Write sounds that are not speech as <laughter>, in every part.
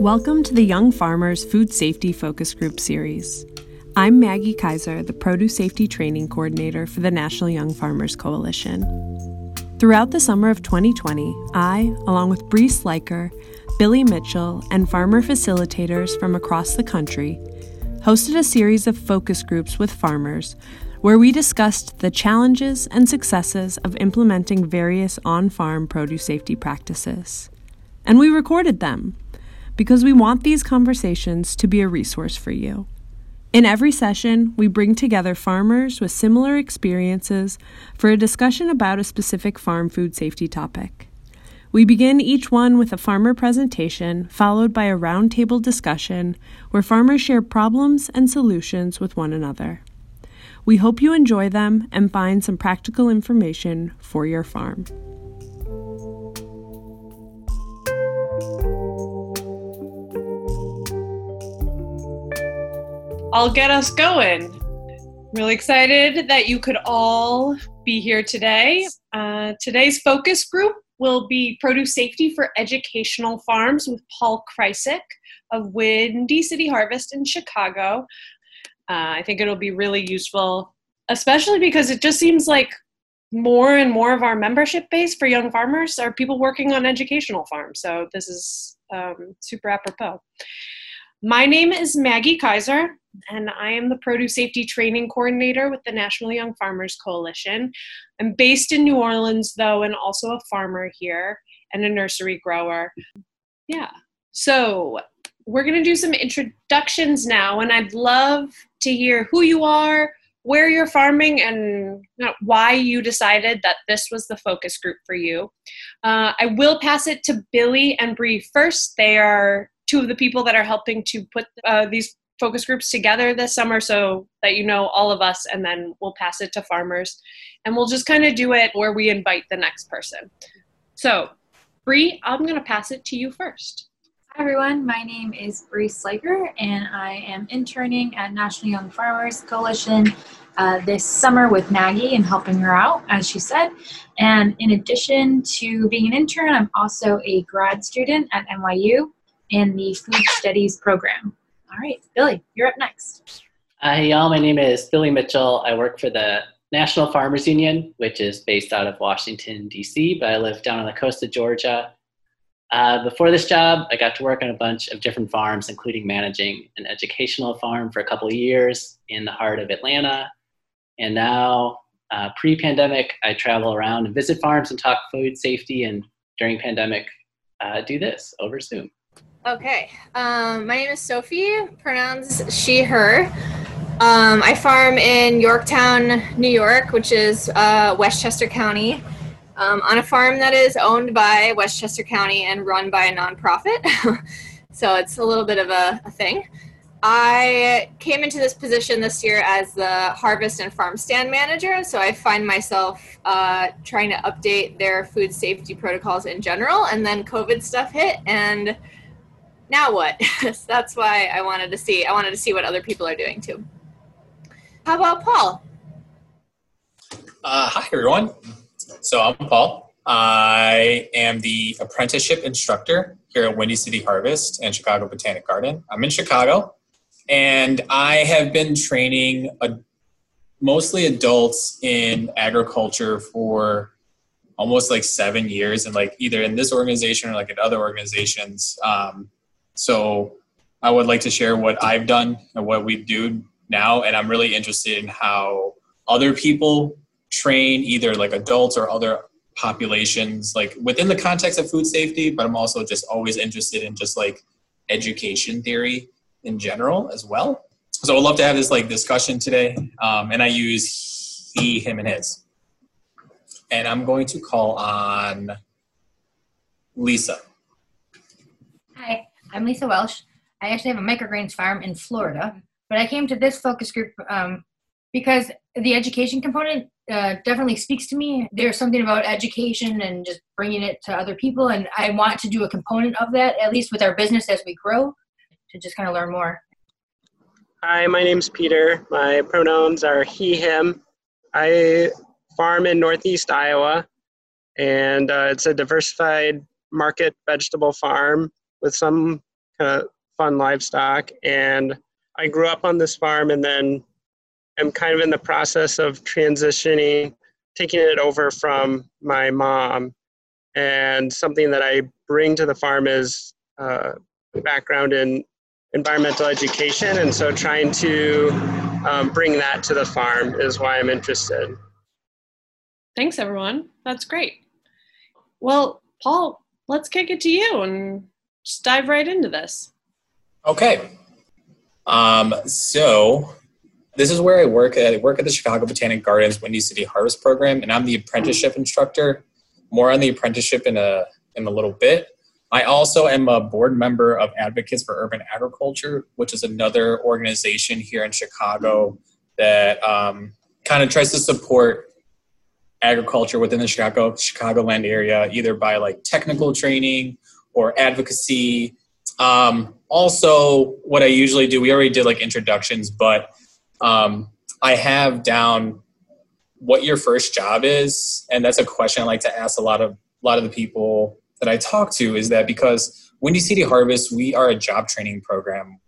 Welcome to the Young Farmers Food Safety Focus Group series. I'm Maggie Kaiser, the Produce Safety Training Coordinator for the National Young Farmers Coalition. Throughout the summer of 2020, I, along with Bree Sliker, Billy Mitchell, and farmer facilitators from across the country, hosted a series of focus groups with farmers where we discussed the challenges and successes of implementing various on farm produce safety practices. And we recorded them because we want these conversations to be a resource for you. In every session, we bring together farmers with similar experiences for a discussion about a specific farm food safety topic. We begin each one with a farmer presentation, followed by a roundtable discussion where farmers share problems and solutions with one another. We hope you enjoy them and find some practical information for your farm. I'll get us going. Really excited that you could all be here today. Uh, today's focus group will be Produce Safety for Educational Farms with Paul Kreisik of Windy City Harvest in Chicago. Uh, I think it'll be really useful, especially because it just seems like more and more of our membership base for young farmers are people working on educational farms. So this is um, super apropos. My name is Maggie Kaiser and I am the Produce Safety Training Coordinator with the National Young Farmers Coalition. I'm based in New Orleans, though, and also a farmer here and a nursery grower. Yeah. So we're going to do some introductions now, and I'd love to hear who you are, where you're farming, and why you decided that this was the focus group for you. Uh, I will pass it to Billy and Bree first. They are two of the people that are helping to put uh, these focus groups together this summer so that you know all of us and then we'll pass it to farmers and we'll just kind of do it where we invite the next person so Bree, I'm going to pass it to you first. Hi everyone, my name is Bree Slager and I am interning at National Young Farmers Coalition uh, this summer with Maggie and helping her out, as she said. And in addition to being an intern, I'm also a grad student at NYU in the Food Studies program. All right, Billy, you're up next. Hi, y'all. My name is Billy Mitchell. I work for the National Farmers Union, which is based out of Washington, D.C., but I live down on the coast of Georgia. Uh, before this job, I got to work on a bunch of different farms, including managing an educational farm for a couple of years in the heart of Atlanta. And now, uh, pre pandemic, I travel around and visit farms and talk food safety. And during pandemic, uh, do this over Zoom. Okay. Um, my name is Sophie, pronouns she, her. Um, I farm in Yorktown, New York, which is uh, Westchester County, um, on a farm that is owned by Westchester County and run by a nonprofit. <laughs> so it's a little bit of a, a, thing. I came into this position this year as the harvest and farm stand manager. So I find myself uh, trying to update their food safety protocols in general. And then COVID stuff hit and now what? <laughs> that's why I wanted to see. I wanted to see what other people are doing too. How about Paul? Uh, hi, everyone. So I'm Paul. I am the apprenticeship instructor here at Windy City Harvest and Chicago Botanic Garden. I'm in Chicago, and I have been training a, mostly adults in agriculture for almost like seven years, and like either in this organization or like in other organizations. Um, so I would like to share what I've done and what we do now. And I'm really interested in how other people train either like adults or other populations, like within the context of food safety, but I'm also just always interested in just like education theory in general as well. So I'd love to have this like discussion today. Um, and I use he, him, and his. And I'm going to call on Lisa. Hi. I'm Lisa Welsh. I actually have a microgreens farm in Florida, but I came to this focus group um, because the education component uh, definitely speaks to me. There's something about education and just bringing it to other people, and I want to do a component of that, at least with our business as we grow, to just kind of learn more. Hi, my name's Peter. My pronouns are he, him. I farm in Northeast Iowa, and uh, it's a diversified market vegetable farm with some kind of fun livestock. And I grew up on this farm and then am kind of in the process of transitioning, taking it over from my mom. And something that I bring to the farm is uh, background in environmental education. And so trying to um, bring that to the farm is why I'm interested. Thanks, everyone. That's great. Well, Paul, let's kick it to you and just dive right into this. Okay. Um, so this is where I work. I work at the Chicago Botanic Gardens Windy City Harvest Program, and I'm the apprenticeship instructor. More on the apprenticeship in a in a little bit. I also am a board member of Advocates for Urban Agriculture, which is another organization here in Chicago that um, kind of tries to support agriculture within the Chicago Chicagoland area, either by like technical training or advocacy. Um, also, what I usually do, we already did like introductions, but um, I have down what your first job is, and that's a question I like to ask a lot of a lot of the people that I talk to. Is that because Windy City Harvest, we are a job training program.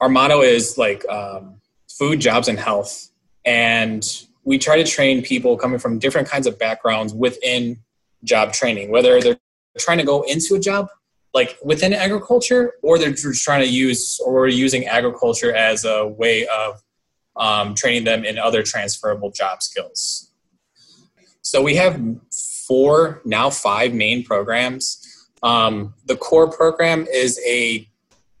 Our motto is like um, food, jobs, and health, and we try to train people coming from different kinds of backgrounds within job training, whether they're trying to go into a job like within agriculture or they're just trying to use or using agriculture as a way of um, training them in other transferable job skills. So we have four, now five main programs. Um, the core program is a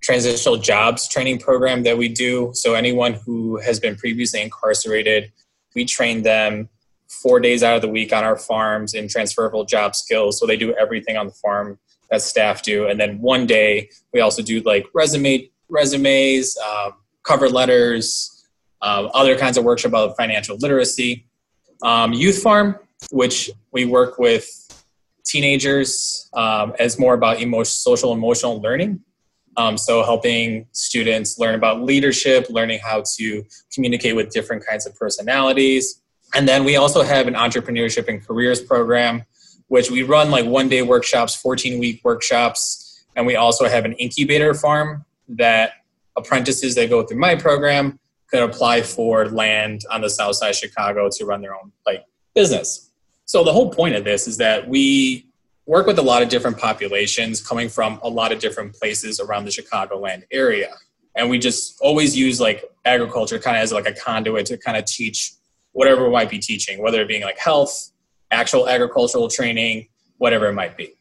transitional jobs training program that we do. So anyone who has been previously incarcerated, we train them four days out of the week on our farms in transferable job skills. So they do everything on the farm that staff do. And then one day we also do like resume resumes, um, cover letters, uh, other kinds of workshop about financial literacy. Um, Youth Farm, which we work with teenagers um, as more about social emotional learning. Um, so helping students learn about leadership, learning how to communicate with different kinds of personalities. And then we also have an entrepreneurship and careers program, which we run like one day workshops, 14 week workshops. And we also have an incubator farm that apprentices that go through my program could apply for land on the south side of Chicago to run their own like business. So the whole point of this is that we work with a lot of different populations coming from a lot of different places around the Chicagoland area. And we just always use like agriculture kind of as like a conduit to kind of teach whatever we might be teaching, whether it being like health, actual agricultural training, whatever it might be.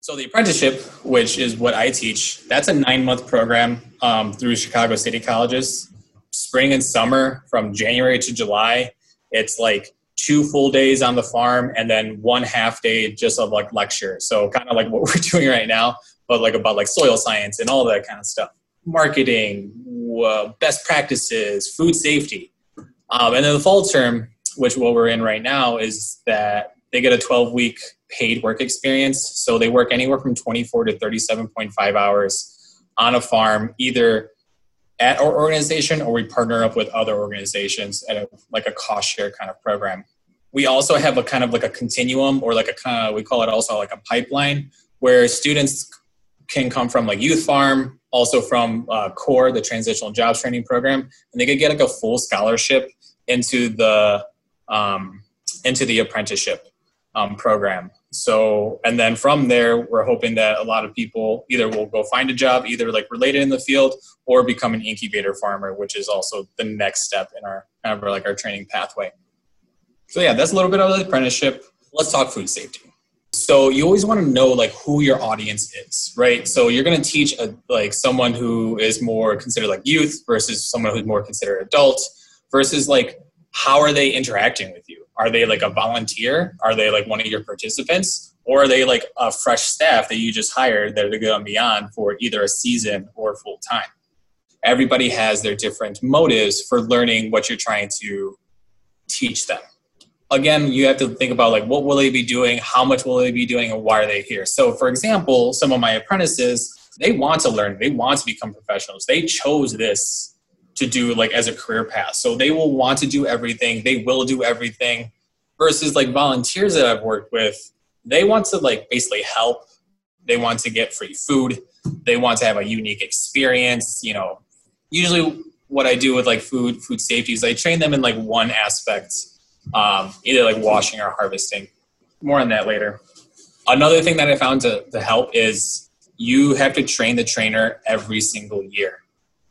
So the apprenticeship, which is what I teach, that's a nine month program um, through Chicago City Colleges spring and summer from January to July, it's like two full days on the farm and then one half day just of like lecture. So kind of like what <laughs> we're doing right now, but like about like soil science and all that kind of stuff. Marketing, uh, best practices, food safety. Um, and then the fall term, which what we're in right now, is that they get a 12 week paid work experience. So they work anywhere from 24 to 37.5 hours on a farm, either at our organization or we partner up with other organizations at a, like a cost share kind of program. We also have a kind of like a continuum or like a kind of, we call it also like a pipeline where students can come from like youth farm, also from uh, CORE, the transitional jobs training program, and they could get like a full scholarship into the um, into the apprenticeship um, program. So, and then from there, we're hoping that a lot of people either will go find a job, either like related in the field, or become an incubator farmer, which is also the next step in our kind of like our training pathway. So yeah, that's a little bit of the apprenticeship. Let's talk food safety. So you always want to know like who your audience is, right? So you're going to teach a, like someone who is more considered like youth versus someone who's more considered adult versus like how are they interacting with you? Are they like a volunteer? Are they like one of your participants? Or are they like a fresh staff that you just hired that are going beyond for either a season or full time? Everybody has their different motives for learning what you're trying to teach them. Again, you have to think about like what will they be doing, how much will they be doing, and why are they here? So, for example, some of my apprentices, they want to learn, they want to become professionals. They chose this to do like as a career path. So they will want to do everything. They will do everything versus like volunteers that I've worked with. They want to like basically help. They want to get free food. They want to have a unique experience. You know, usually what I do with like food food safety is I train them in like one aspect, um, either like washing or harvesting. More on that later. Another thing that I found to, to help is you have to train the trainer every single year.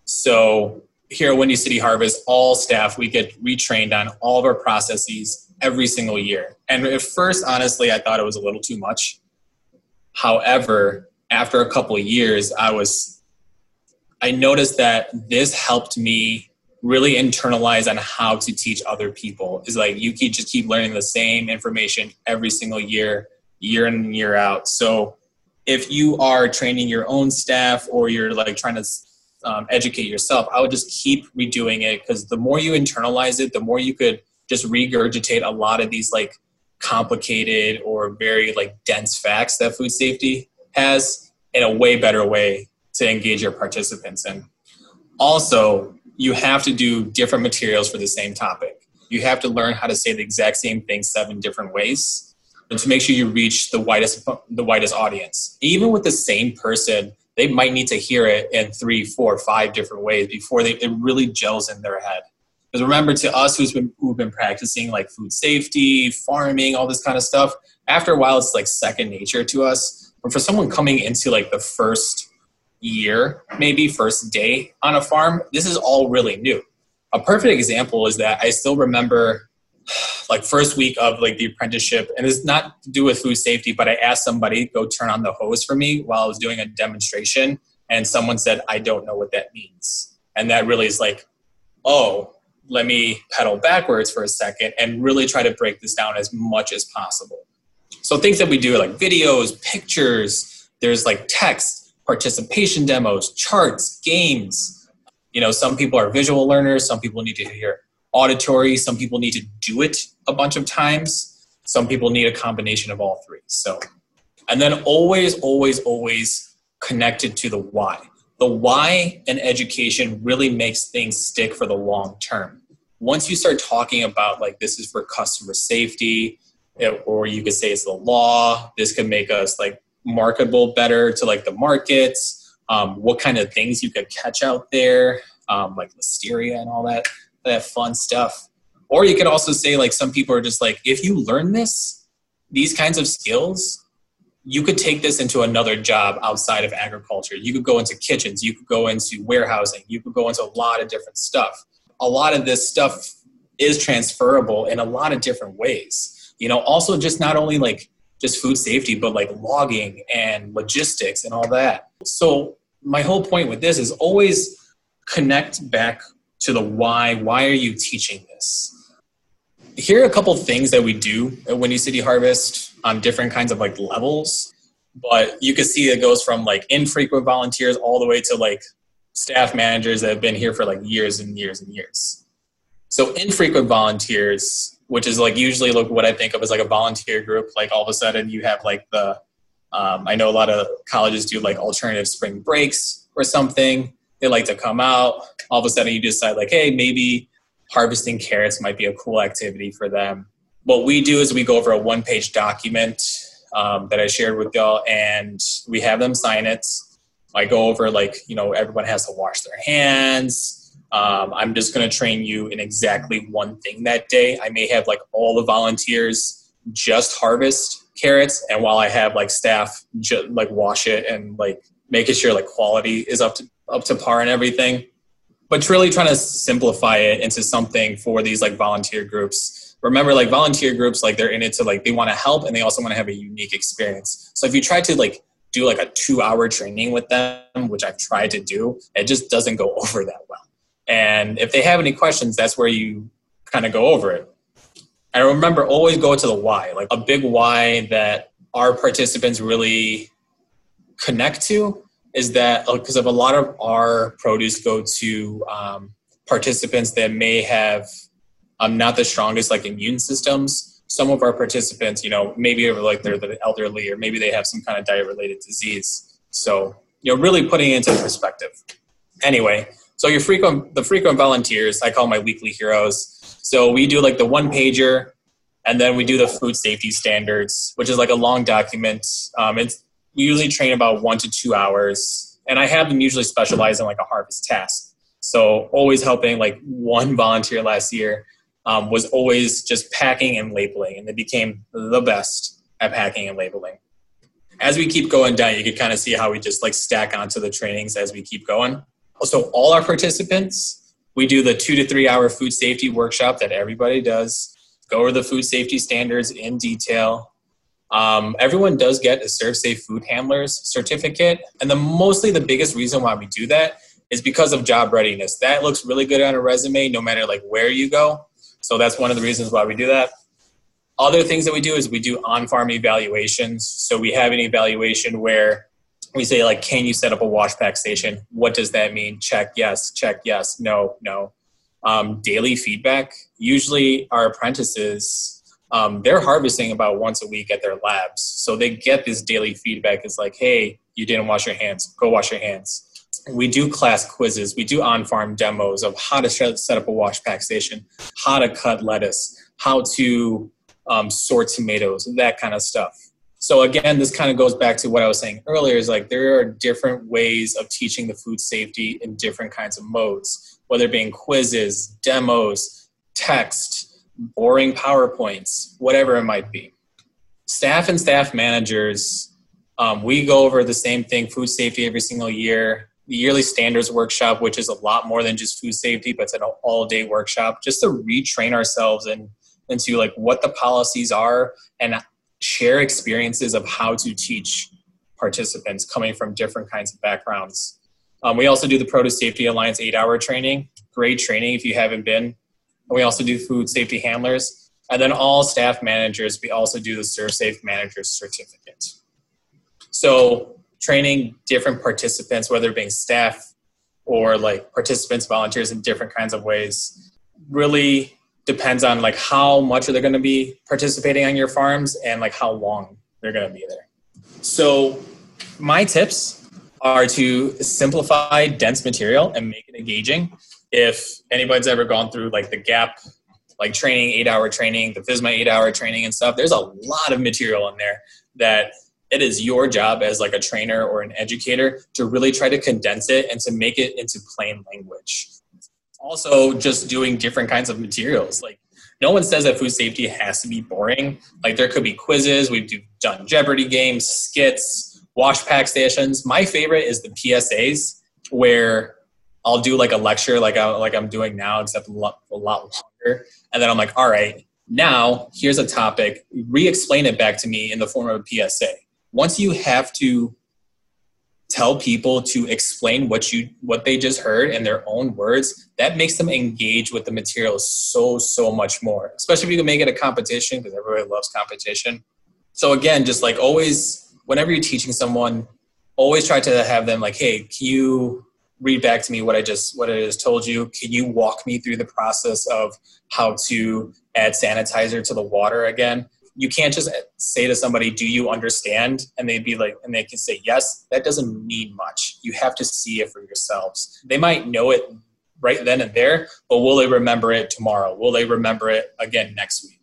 So here at Windy City Harvest, all staff we get retrained on all of our processes every single year. And at first, honestly, I thought it was a little too much. However, after a couple years, I was I noticed that this helped me really internalize on how to teach other people. Is like you keep just keep learning the same information every single year, year in and year out. So if you are training your own staff or you're like trying to um, educate yourself, I would just keep redoing it because the more you internalize it, the more you could just regurgitate a lot of these like complicated or very like dense facts that food safety has in a way better way to engage your participants in. Also, you have to do different materials for the same topic. You have to learn how to say the exact same thing seven different ways and to make sure you reach the widest the widest audience. Even with the same person, they might need to hear it in three, four, five different ways before they, it really gels in their head. Because remember, to us who's been who've been practicing like food safety, farming, all this kind of stuff, after a while it's like second nature to us. But for someone coming into like the first year, maybe first day on a farm, this is all really new. A perfect example is that I still remember like first week of like the apprenticeship and it's not to do with food safety but i asked somebody go turn on the hose for me while i was doing a demonstration and someone said i don't know what that means and that really is like oh let me pedal backwards for a second and really try to break this down as much as possible so things that we do like videos pictures there's like text participation demos, charts, games. You know, some people are visual learners, some people need to hear auditory, some people need to do it a bunch of times, some people need a combination of all three. So, and then always, always, always connected to the why. The why in education really makes things stick for the long term. Once you start talking about like this is for customer safety, or you could say it's the law, this could make us like marketable better to like the markets, um, what kind of things you could catch out there, um, like listeria and all that that fun stuff. Or you could also say like some people are just like, if you learn this, these kinds of skills, you could take this into another job outside of agriculture. You could go into kitchens, you could go into warehousing, you could go into a lot of different stuff. A lot of this stuff is transferable in a lot of different ways. You know, also just not only like just food safety, but like logging and logistics and all that. So my whole point with this is always connect back to the why. Why are you teaching this? Here are a couple things that we do at Windy City Harvest on different kinds of like levels. But you can see it goes from like infrequent volunteers all the way to like staff managers that have been here for like years and years and years. So infrequent volunteers which is like usually like what I think of as like a volunteer group. Like all of a sudden you have like the, um, I know a lot of colleges do like alternative spring breaks or something. They like to come out. All of a sudden you decide like, hey, maybe harvesting carrots might be a cool activity for them. What we do is we go over a one page document um, that I shared with y'all and we have them sign it. I go over like, you know, everyone has to wash their hands um, I'm just going to train you in exactly one thing that day. I may have like all the volunteers just harvest carrots, and while I have like staff ju- like wash it and like making sure like quality is up to up to par and everything. But really trying to simplify it into something for these like volunteer groups. Remember, like volunteer groups, like they're in it to like they want to help and they also want to have a unique experience. So if you try to like do like a two hour training with them, which I've tried to do, it just doesn't go <laughs> over that well. And if they have any questions, that's where you kind of go over it. I remember always go to the why, like a big why that our participants really connect to is that because of a lot of our produce go to um, participants that may have um, not the strongest like immune systems. Some of our participants, you know, maybe like they're the elderly or maybe they have some kind of diet related disease. So, you know, really putting it into perspective. Anyway, so your frequent the frequent volunteers, I call my weekly heroes. So we do like the one pager, and then we do the food safety standards, which is like a long document. Um, it's we usually train about one to two hours, and I have them usually specialize in like a harvest task. So always helping like one <laughs> volunteer last year um, was always just packing and labeling, and they became the best at packing and labeling. As we keep going down, you can kind of see how we just like stack onto the trainings as we keep going. So all our participants, we do the two to three hour food safety workshop that everybody does. Go over the food safety standards in detail. Um, everyone does get a ServSafe Food Handlers certificate, and the mostly the biggest reason why we do that is because of job readiness. That looks really good on a resume, no matter like where you go. So that's one of the reasons why we do that. Other things that we do is we do on-farm evaluations. So we have an evaluation where we say like, can you set up a wash pack station? What does that mean? Check yes, check yes, no, no. Um, daily feedback. Usually our apprentices um, they're harvesting about once a week at their labs. So they get this daily feedback. It's like, hey, you didn't wash your hands. Go wash your hands. We do class quizzes. We do on-farm demos of how to set up a wash pack station, how to cut lettuce, how to um, sort tomatoes, that kind of stuff. So again, this kind of goes back to what I was saying earlier. Is like there are different ways of teaching the food safety in different kinds of modes, whether it being quizzes, demos, text, boring PowerPoints, whatever it might be. Staff and staff managers, um, we go over the same thing, food safety every single year. The yearly standards workshop, which is a lot more than just food safety, but it's an all-day workshop, just to retrain ourselves and into like what the policies are and share experiences of how to teach participants coming from different kinds of backgrounds. Um, we also do the Produce Safety Alliance eight-hour training. Great training if you haven't been. We also do food safety handlers. And then all staff managers, we also do the ServSafe Manager Certificate. So training different participants, whether it being staff or like participants, volunteers in different kinds of ways, really depends on like how much are they going to be participating on your farms and like how long they're going to be there. So my tips are to simplify dense material and make it engaging if anybody's ever gone through like the gap like training eight hour training the FSMA eight hour training and stuff there's a lot of material in there that it is your job as like a trainer or an educator to really try to condense it and to make it into plain language. Also just doing different kinds of materials like no one says that food safety has to be boring. Like there could be quizzes we've done jeopardy games skits wash pack stations. My favorite is the psas where I'll do like a lecture like I, like I'm doing now, except a lot, a lot longer. And then I'm like, all right, now here's a topic. Re-explain it back to me in the form of a PSA. Once you have to tell people to explain what you what they just heard in their own words, that makes them engage with the material so so much more. Especially if you can make it a competition because everybody loves competition. So again, just like always, whenever you're teaching someone, always try to have them like, hey, can you read back to me what I just what I just told you. Can you walk me through the process of how to add sanitizer to the water again? You can't just say to somebody, "Do you understand?" and they'd be like, and they can say yes. That doesn't mean much. You have to see it for yourselves. They might know it right then and there, but will they remember it tomorrow? Will they remember it again next week?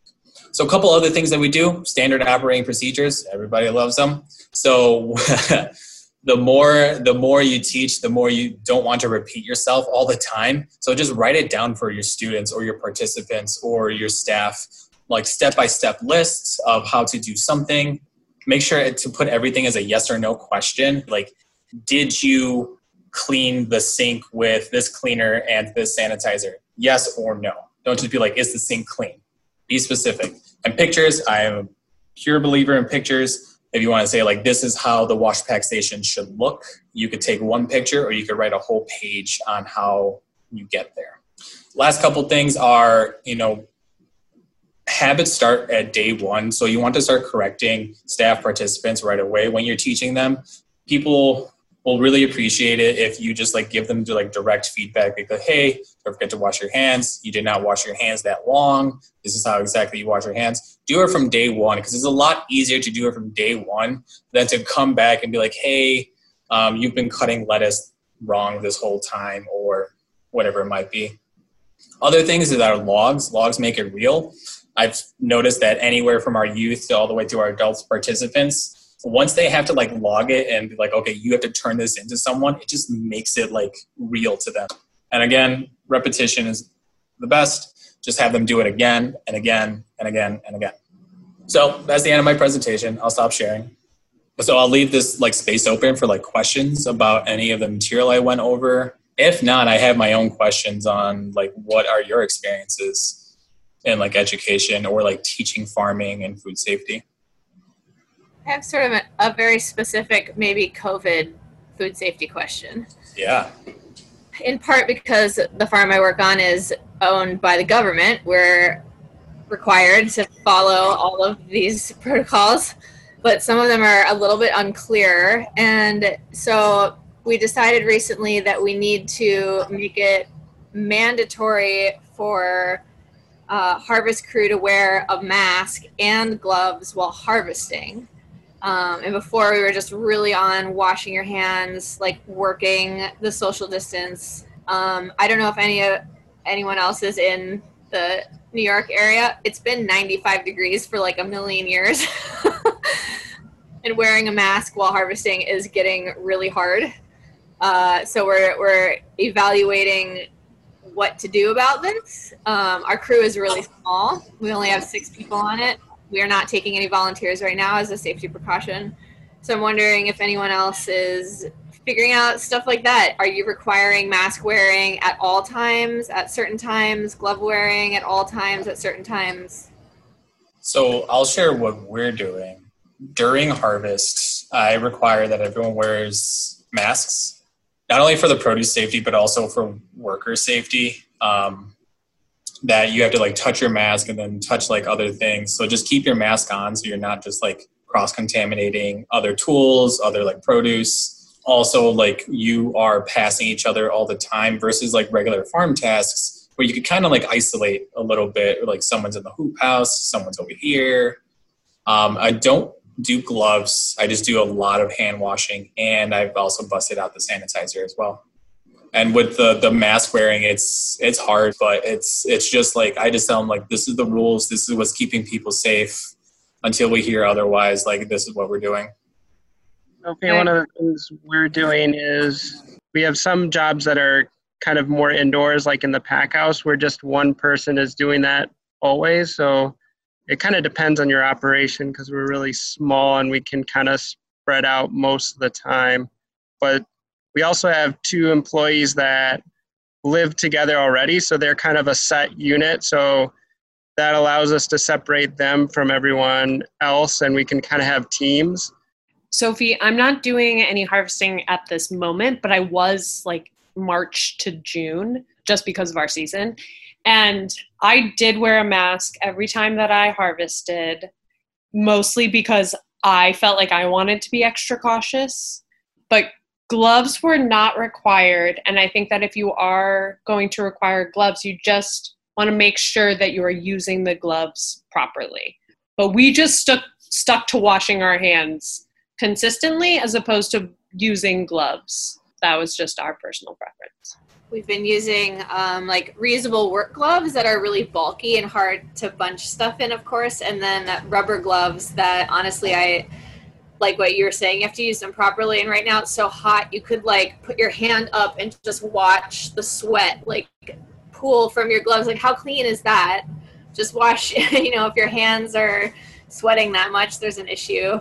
So a couple other things that we do, standard operating procedures, everybody loves them. So <laughs> the more the more you teach the more you don't want to repeat yourself all the time. So just write it down for your students or your participants or your staff like step by step lists of how to do something. Make sure to put everything as a yes or no question like did you clean the sink with this cleaner and this sanitizer? Yes or no. Don't just be like is the sink clean? Be specific. And pictures i am a pure believer in pictures if you want to say like this is how the wash pack station should look you could take one picture or you could write a whole page on how you get there. Last couple things are you know habits start at day one. So you want to start correcting staff participants right away when you're teaching them. People will really appreciate it if you just like give them like direct feedback like hey don't forget to wash your hands. You did not wash your hands that long. This is how exactly you wash your hands. Do it from day one because it's a lot easier to do it from day one than to come back and be like hey um, you've been cutting lettuce wrong this whole time or whatever it might be. Other things is our logs. Logs make it real. I've noticed that anywhere from our youth to all the way to our adult participants once they have to like log it and be like, okay, you have to turn this into someone, it just makes it like real to them. And again, repetition is the best. Just have them do it again and again and again and again. So that's the end of my presentation. I'll stop sharing. So I'll leave this like space open for like questions about any of the material I went over. If not, I have my own questions on like what are your experiences in like education or like teaching farming and food safety. I have sort of a, a very specific, maybe COVID food safety question. Yeah. In part because the farm I work on is owned by the government. We're required to follow all of these <laughs> protocols, but some of them are a little bit unclear. And so we decided recently that we need to make it mandatory for uh, harvest crew to wear a mask and gloves while harvesting. Um, and before we were just really on washing your hands, like working the social distance. Um, I don't know if any uh, anyone else is in the New York area. It's been 95 degrees for like a million years. <laughs> and wearing a mask while harvesting is getting really hard. Uh, so we're, we're evaluating what to do about this. Um, our crew is really small. We only have six people on it we are not taking any volunteers right now as a safety precaution. So I'm wondering if anyone else is figuring out stuff like that. Are you requiring mask wearing at all times, at certain times, glove wearing at all times, at certain times? So I'll share what we're doing. During harvest, I require that everyone wears masks, not only for the produce safety, but also for worker safety. Um, that you have to like touch your mask and then touch like other things. So just keep your mask on so you're not just like cross contaminating other tools, other like produce. Also, like you are passing each other all the time versus like regular farm tasks where you could kind of like isolate a little bit. Like someone's in the hoop house, someone's over here. Um, I don't do gloves. I just do a lot of hand washing, and I've also busted out the sanitizer as well and with the the mask wearing it's it's hard but it's it's just like i just tell them like this is the rules. This is what's keeping people safe until we hear otherwise like this is what we're doing. Okay one of the things we're doing is we have some jobs that are kind of more indoors like in the pack house where just one person is doing that always. So it kind of depends on your operation because we're really small and we can kind of spread out most of the time. But we also have two employees that live together already, so they're kind of a set unit. So that allows us to separate them from everyone else, and we can kind of have teams. Sophie, I'm not doing any harvesting at this moment, but I was like March to June just because of our season. And I did wear a mask every time that I harvested, mostly because I felt like I wanted to be extra cautious. But gloves were not required. And i think that if you are going to require gloves you just want to make sure that you are using the gloves properly. But we just stuck stuck to washing our hands consistently as opposed to using gloves. That was just our personal preference. We've been using um, like reusable work gloves that are really bulky and hard to bunch stuff in of course and then rubber gloves that honestly i like what you were saying, you have to use them properly. And right now it's so hot, you could like put your hand up and just watch the sweat like pool from your gloves. Like, how clean is that? Just wash, <laughs> you know, if your hands are sweating that much, there's an issue.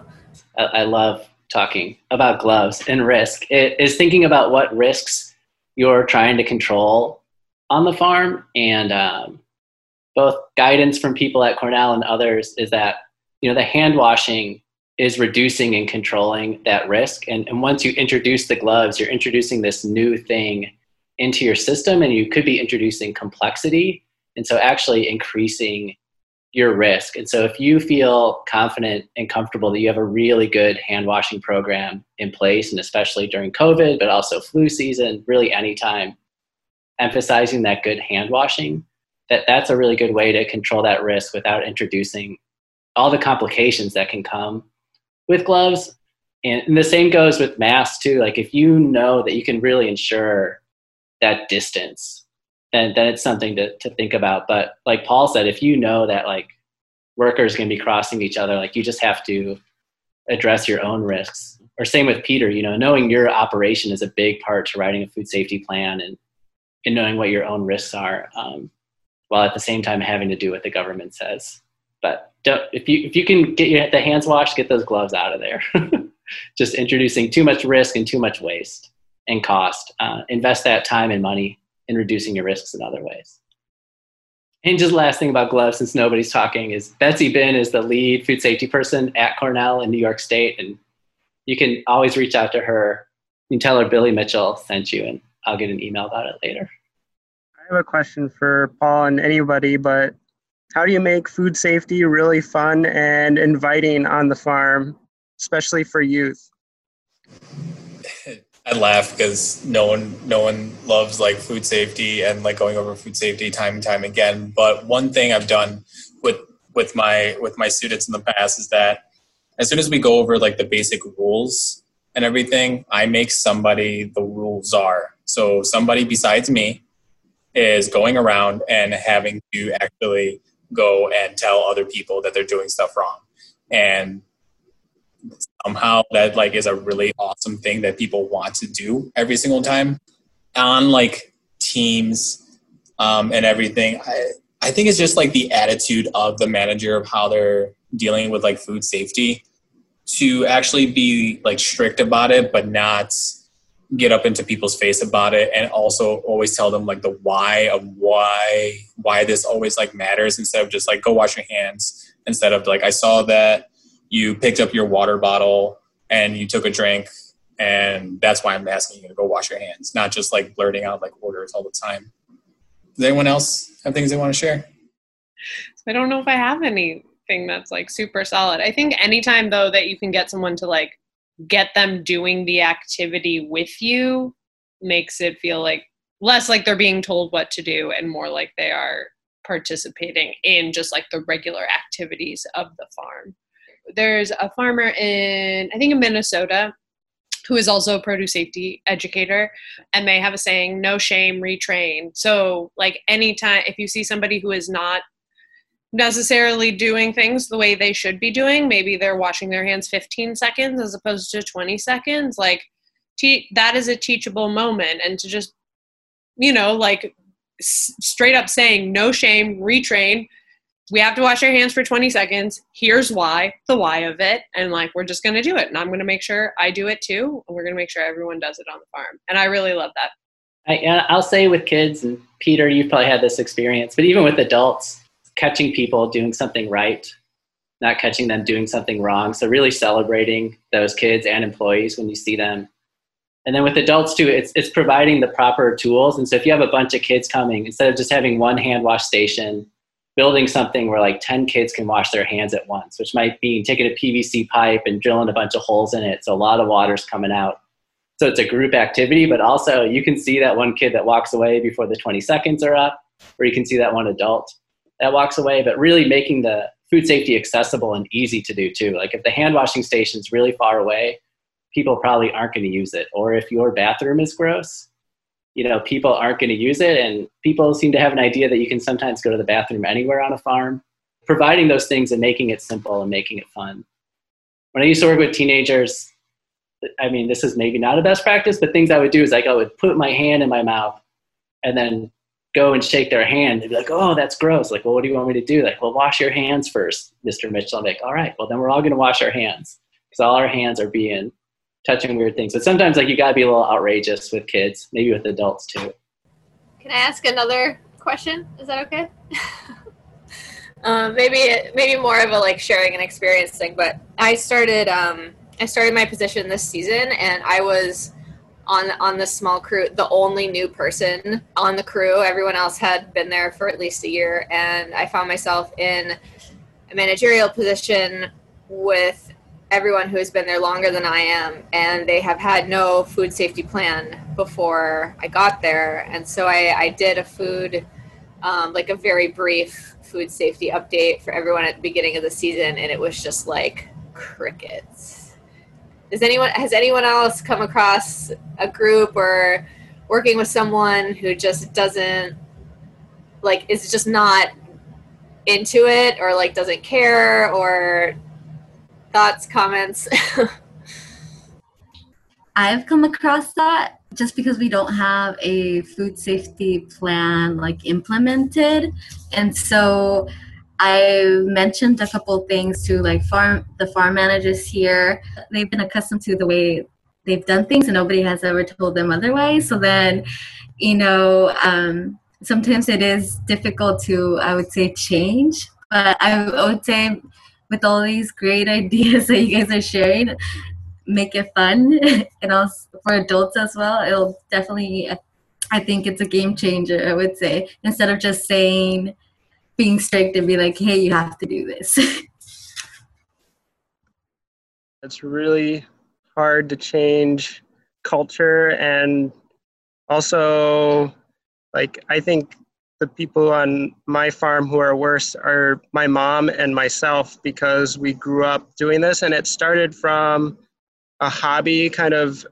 I love talking about gloves and risk. It is thinking about what risks you're trying to control on the farm and um, both guidance from people at Cornell and others is that, you know, the hand washing is reducing and controlling that risk. And, and once you introduce the gloves, you're introducing this new thing into your system, and you could be introducing complexity. And so, actually increasing your risk. And so, if you feel confident and comfortable that you have a really good hand washing program in place, and especially during COVID, but also flu season, really anytime, emphasizing that good hand washing, that that's a really good way to control that risk without introducing all the complications that can come with gloves. And, the same goes with masks too. Like if you know that you can really ensure that distance, then then it's something to, to think about. But like Paul said, if you know that like workers gonna be crossing each other, like you just have to address your own risks. Or same with Peter, you know, knowing your operation is a big part to writing a food safety plan and, and knowing what your own risks are, um, while at the same time having to do what the government says. But if you if you can get your the hands washed, get those gloves out of there. <laughs> Just introducing too much risk and too much waste and cost. Uh, invest that time and money in reducing your risks in other ways. And just last thing about gloves, since nobody's talking, is Betsy Bihn is the lead food safety person at Cornell in New York State, and you can always reach out to her. You can tell her Billy Mitchell sent you, and I'll get an email about it later. I have a question for Paul and anybody, but how do you make food safety really fun and inviting on the farm, especially for youth? <laughs> I laugh because no one no one loves like food safety and like going over food safety time and time again. But one thing I've done with with my with my students in the past is that as soon as we go over like the basic rules and everything, I make somebody the rules are. So somebody besides me is going around and having to actually go and tell other people that they're doing stuff wrong. And somehow that like is a really awesome thing that people want to do every single time on like teams um, and everything. I, I think it's just like the attitude of the manager of how they're dealing with like food safety to actually be like strict about it, but not get up into people's face about it and also always tell them like the why of why why this always like matters instead of just like go wash your hands. Instead of like i saw that you picked up your water bottle and you took a drink and that's why i'm asking you to go wash your hands not just like blurting out like orders all the time. Does anyone else have things they want to share? I don't know if i have anything that's like super solid. I think anytime though that you can get someone to like get them doing the activity with you makes it feel like less like they're being told what to do and more like they are participating in just like the regular activities of the farm. There's a farmer in, I think in Minnesota, who is also a produce safety educator, and they have a saying, no shame, retrain. So, like, anytime, if you see somebody who is not necessarily doing things the way they should be doing. Maybe they're washing their hands 15 seconds as opposed to 20 seconds. Like, te- that is a teachable moment. And to just, you know, like s- straight up saying, no shame, retrain. We have to wash our hands for 20 seconds. Here's why, the why of it. And like, we're just going to do it. And I'm going to make sure I do it too. And we're going to make sure everyone does it on the farm. And I really love that. I, I'll say with kids, and Peter, you've probably had this experience, but even with adults, catching people doing something right, not catching them doing something wrong. So really celebrating those kids and employees when you see them. And then with adults too, it's it's providing the proper tools. And so if you have a bunch of kids coming, instead of just having one hand wash station, building something where like 10 kids can wash their hands at once, which might be taking a PVC pipe and drilling a bunch of holes in it. So a lot of water's coming out. So it's a group activity, but also you can see that one kid that walks away before the 20 seconds are up, or you can see that one adult that walks away, but really making the food safety accessible and easy to do too. Like if the hand washing station is really far away, people probably aren't going to use it. Or if your bathroom is gross, you know, people aren't going to use it. And people seem to have an idea that you can sometimes go to the bathroom anywhere on a farm. Providing those things and making it simple and making it fun. When I used to work with teenagers, I mean, this is maybe not a best practice, but things I would do is like I would put my hand in my mouth and then go and shake their hand and be like, oh, that's gross. Like, well, what do you want me to do? Like, well, wash your hands first, Mr. Mitchell. I'm like, all right, well, then we're all going to wash our hands because all our hands are being touching weird things. But sometimes, like, you got to be a little outrageous with kids, maybe with adults too. Can I ask another question? Is that okay? <laughs> um, maybe maybe more of a like sharing an experience thing. But I started um, I started my position this season, and I was on on the small crew the only new person on the crew. Everyone else had been there for at least a year and i found myself in a managerial position with everyone who has been there longer than i am and they have had no food safety plan before i got there. And so i, I did a food um, like a very brief food safety update for everyone at the beginning of the season and it was just like crickets is anyone has anyone else come across a group or working with someone who just doesn't like is just not into it or like doesn't care or thoughts, comments? <laughs> I've come across that just because we don't have a food safety plan like implemented. And so I mentioned a couple things to like farm the farm managers here. They've been accustomed to the way they've done things and nobody has ever told them otherwise. So then, you know, um, sometimes it is difficult to, I would say, change. But I would say with all these great <laughs> ideas that you guys are sharing, make it fun <laughs> and also for adults as well it'll definitely i think it's a game changer i would say instead of just saying being strict and be like hey you have to do this. <laughs> It's really hard to change culture and also like i think the people on my farm who are worse are my mom and myself because we grew up doing this and it started from a hobby kind of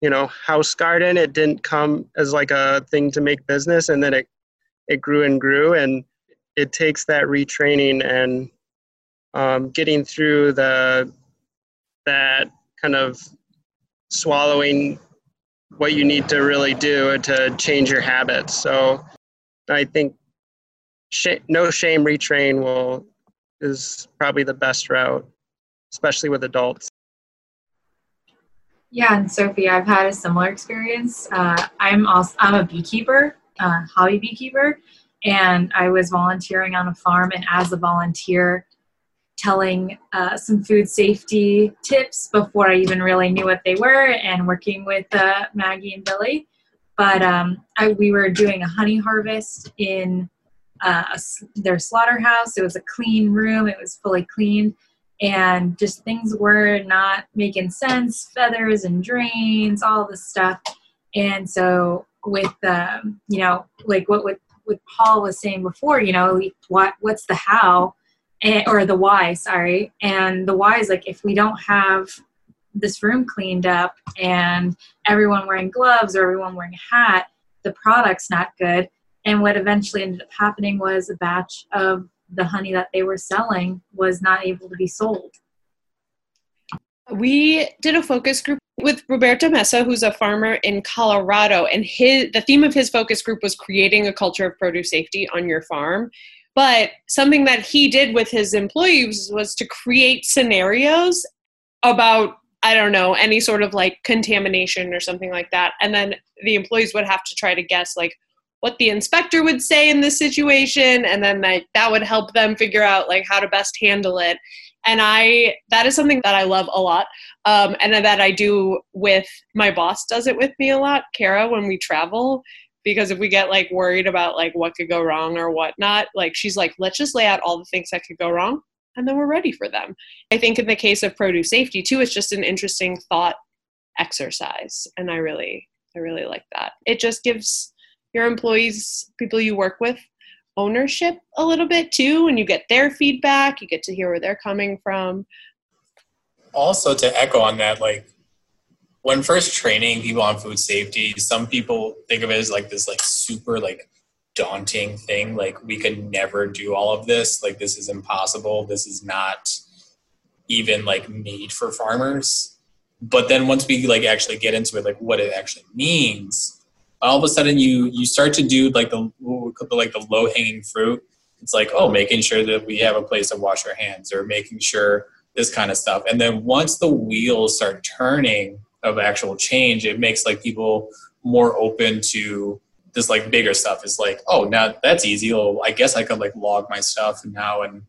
you know house garden. It didn't come as like a thing to make business and then it it grew and grew and it takes that retraining and um, getting through the that kind of swallowing what you need to really do to change your habits. So i think sh- no shame retrain will is probably the best route especially with adults. Yeah, and Sophie, I've had a similar experience. Uh, I'm also I'm a beekeeper, uh, hobby beekeeper, and I was volunteering on a farm. And as a volunteer, telling uh, some food safety tips before I even really knew what they were, and working with uh, Maggie and Billy. But um, I, we were doing a honey harvest in uh, their slaughterhouse. It was a clean room. It was fully cleaned and just things were not making sense feathers and drains all this stuff and so with um, you know like what what what paul was saying before you know what what's the how and, or the why sorry and the why is like if we don't have this room cleaned up and everyone wearing gloves or everyone wearing a hat the product's not good and what eventually ended up happening was a batch of the honey that they were selling was not able to be sold. We did a focus group with Roberto Mesa, who's a farmer in Colorado, and his the theme of his focus group was creating a culture of produce safety on your farm. But something that he did with his employees was to create scenarios about I don't know any sort of like contamination or something like that, and then the employees would have to try to guess like what the inspector would say in this situation. And then like that would help them figure out like how to best handle it and i that is something that i love a lot um, and that i do with my boss does it with me a lot kara when we travel. Because if we get like worried about like what could go wrong or whatnot like she's like let's just lay out all the things that could go wrong and then we're ready for them. I think in the case of produce safety too it's just an interesting thought exercise and i really i really like that. It just gives your employees, people you work with, ownership a little bit too. And you get their feedback, you get to hear where they're coming from. Also, to echo on that, like when first training people on food safety, some people think of it as like this, like super, like daunting thing. Like we could never do all of this. Like this is impossible. This is not even like made for farmers. But then once we like actually get into it, like what it actually means, all of a sudden you you start to do like the like the low hanging fruit. It's like oh, making sure that we have a place to wash our hands, or making sure this kind of stuff. And then once the wheels start turning of actual change, it makes like people more open to this like bigger stuff. It's like oh, now that's easy. Oh, I guess I could like log my stuff now, and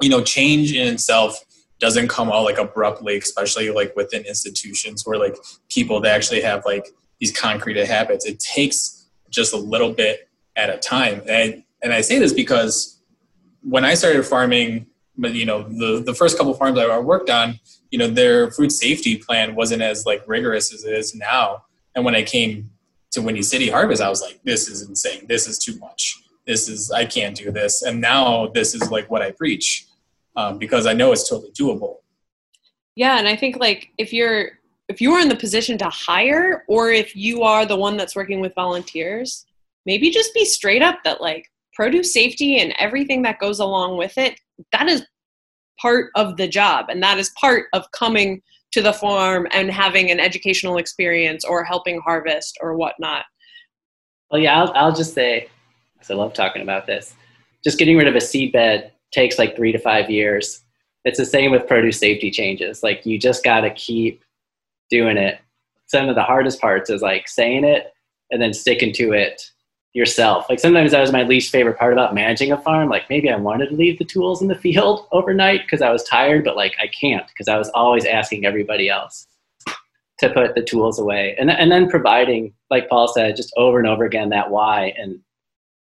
you know, change in itself doesn't come all like abruptly, especially like within institutions where like people that actually have like these concrete habits. It takes just a little bit at a time. And and I say this because when I started farming, you know, the the first couple farms I worked on, you know, their food safety plan wasn't as like rigorous as it is now. And when I came to Windy City Harvest, I was like, this is insane. This is too much. This is I can't do this. And now this is like what I preach um, because I know it's totally doable. Yeah, and I think like if you're if you are in the position to hire or if you are the one that's working with volunteers maybe just be straight up that like produce safety and everything that goes along with it. That is part of the job and that is part of coming to the farm and having an educational experience or helping harvest or whatnot. Well yeah i'll, I'll just say because i love talking about this just getting rid of a seed bed takes like three to five years. It's the same with produce safety changes. Like you just got to keep doing it some of the hardest parts is like saying it and then sticking to it yourself. Like sometimes that was my least favorite part about managing a farm. Like maybe I wanted to leave the tools in the field overnight because I was tired, but like I can't because I was always asking everybody else to put the tools away. And, and then providing, like Paul said, just over and over again that why and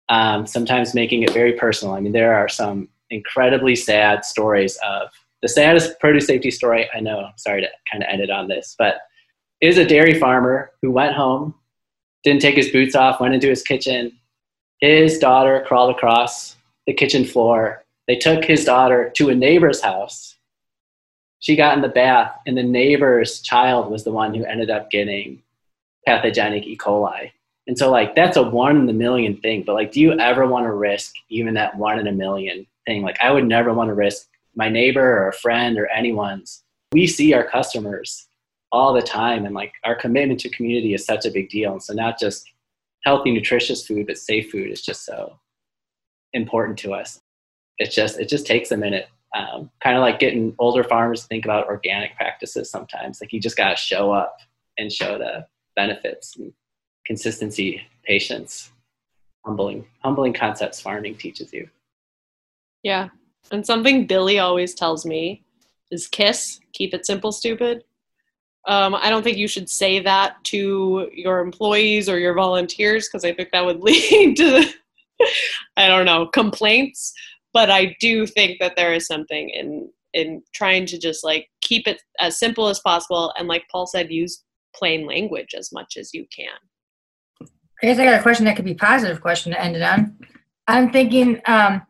um, sometimes making it very personal. I mean, there are some incredibly sad stories of the saddest produce safety story I know. I'm sorry to kind of end it on this, but is a dairy farmer who went home didn't take his boots off, went into his kitchen. His daughter crawled across the kitchen floor. They took his daughter to a neighbor's house. She got in the bath, and the neighbor's child was the one who ended up getting pathogenic E. coli. And so, like, that's a one in a million thing. But, like, do you ever want to risk even that one in a million thing? Like, I would never want to risk my neighbor or a friend or anyone's. We see our customers all the time. And like our commitment to community is such a big deal. And so not just healthy nutritious food but safe food is just so important to us. It just it just takes a minute. Um, kind of like getting older farmers to think about organic practices sometimes. Like you just got to show up and show the benefits and consistency patience humbling humbling concepts farming teaches you. Yeah and something billy always tells me is kiss keep it simple stupid um, I don't think you should say that to your employees or your volunteers because I think that would <laughs> lead to, I don't know, complaints. But I do think that there is something in in trying to just like keep it as simple as possible and, like Paul said, use plain language as much as you can. I guess I got a question that could be positive question to end it on. I'm thinking um,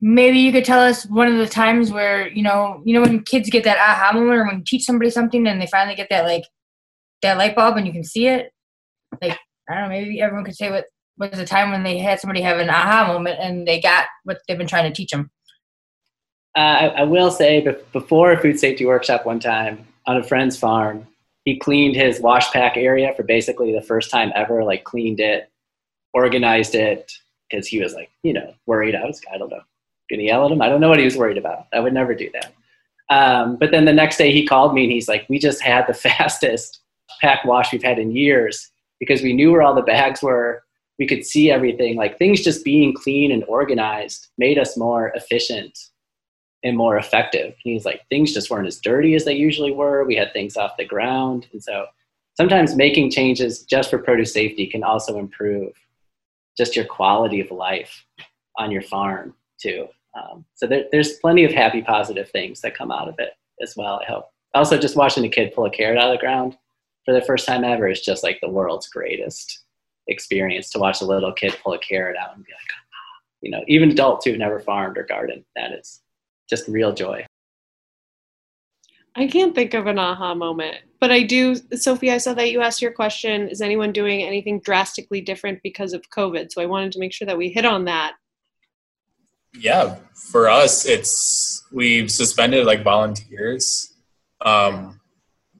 maybe you could tell us one of the times where you know you know when kids get that aha moment or when you teach somebody something and they finally get that like that light bulb and you can see it? Like i don't know maybe everyone could say what was the time when they had somebody have an aha moment and they got what they've been trying to teach them uh, I, I, will say before a food safety workshop one time on a friend's farm he cleaned his wash pack area for basically the first time ever like cleaned it organized it because he was like you know worried. I was i don't know gonna yell at him. I don't know what he was worried about. I would never do that. Um, but then the next day he called me and he's like, "We just had the <laughs> fastest pack wash we've had in years because we knew where all the bags were. We could see everything. Like things just being clean and organized made us more efficient and more effective." And he's like, "Things just weren't as dirty as they usually were. We had things off the ground, and so." Sometimes making changes just for produce safety can also improve just your quality of life on your farm too. Um, so there, there's plenty of happy, positive things that come out of it as well. I hope. Also, just watching a kid pull a carrot out of the ground for the first time ever is just like the world's greatest experience to watch a little kid pull a carrot out and be like, you know, even adults who've never farmed or gardened, that is just real joy. I can't think of an aha moment, but I do. Sophie, I saw that you asked your question Is anyone doing anything drastically different because of COVID? So I wanted to make sure that we hit on that yeah, for us, it's we've suspended like volunteers, um,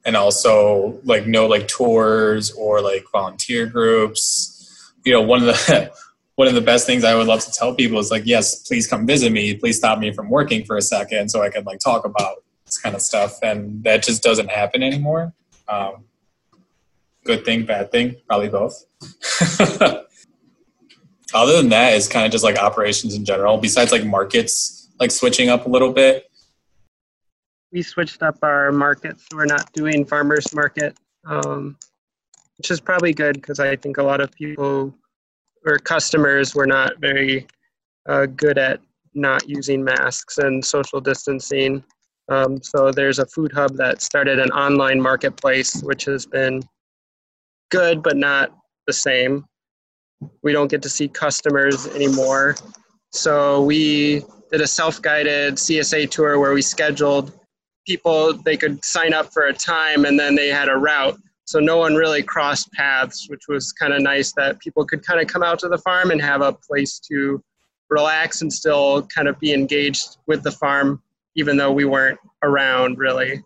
and also like no like tours or like volunteer groups. You know, one of the <laughs> one of the best things I would love to tell people is like, yes, please come visit me. Please stop me from working for a second so I can like talk about this kind of stuff. And that just doesn't happen anymore. Um, good thing, bad thing, probably both. <laughs> other than that is kind of just like operations in general besides like markets like switching up a little bit. We switched up our markets. We're not doing farmers market um, which is probably good because i think a lot of people or customers were not very uh, good at not using masks and social distancing. Um, so there's a food hub that started an online marketplace which has been good but not the same we don't get to see customers anymore. So we did a self-guided CSA tour where we scheduled people they could sign up for a time and then they had a route. So no one really crossed paths, which was kind of nice that people could kind of come out to the farm and have a place to relax and still kind of be engaged with the farm even though we weren't around really.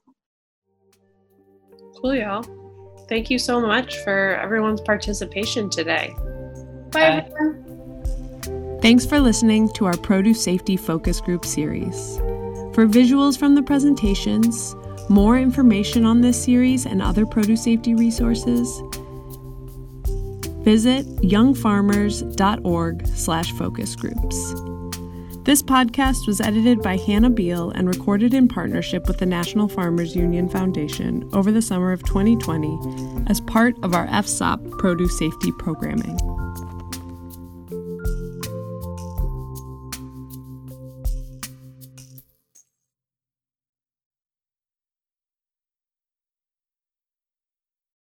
Cool, y'all. Thank you so much for everyone's participation today. Bye, Bye. everyone. Thanks for listening to our Produce Safety Focus Group series. For visuals from the presentations, more information on this series and other produce safety resources, visit youngfarmers.org slash focus groups. This podcast was edited by Hannah Beal and recorded in partnership with the National Farmers Union Foundation over the summer of 2020 as part of our FSOP produce safety programming.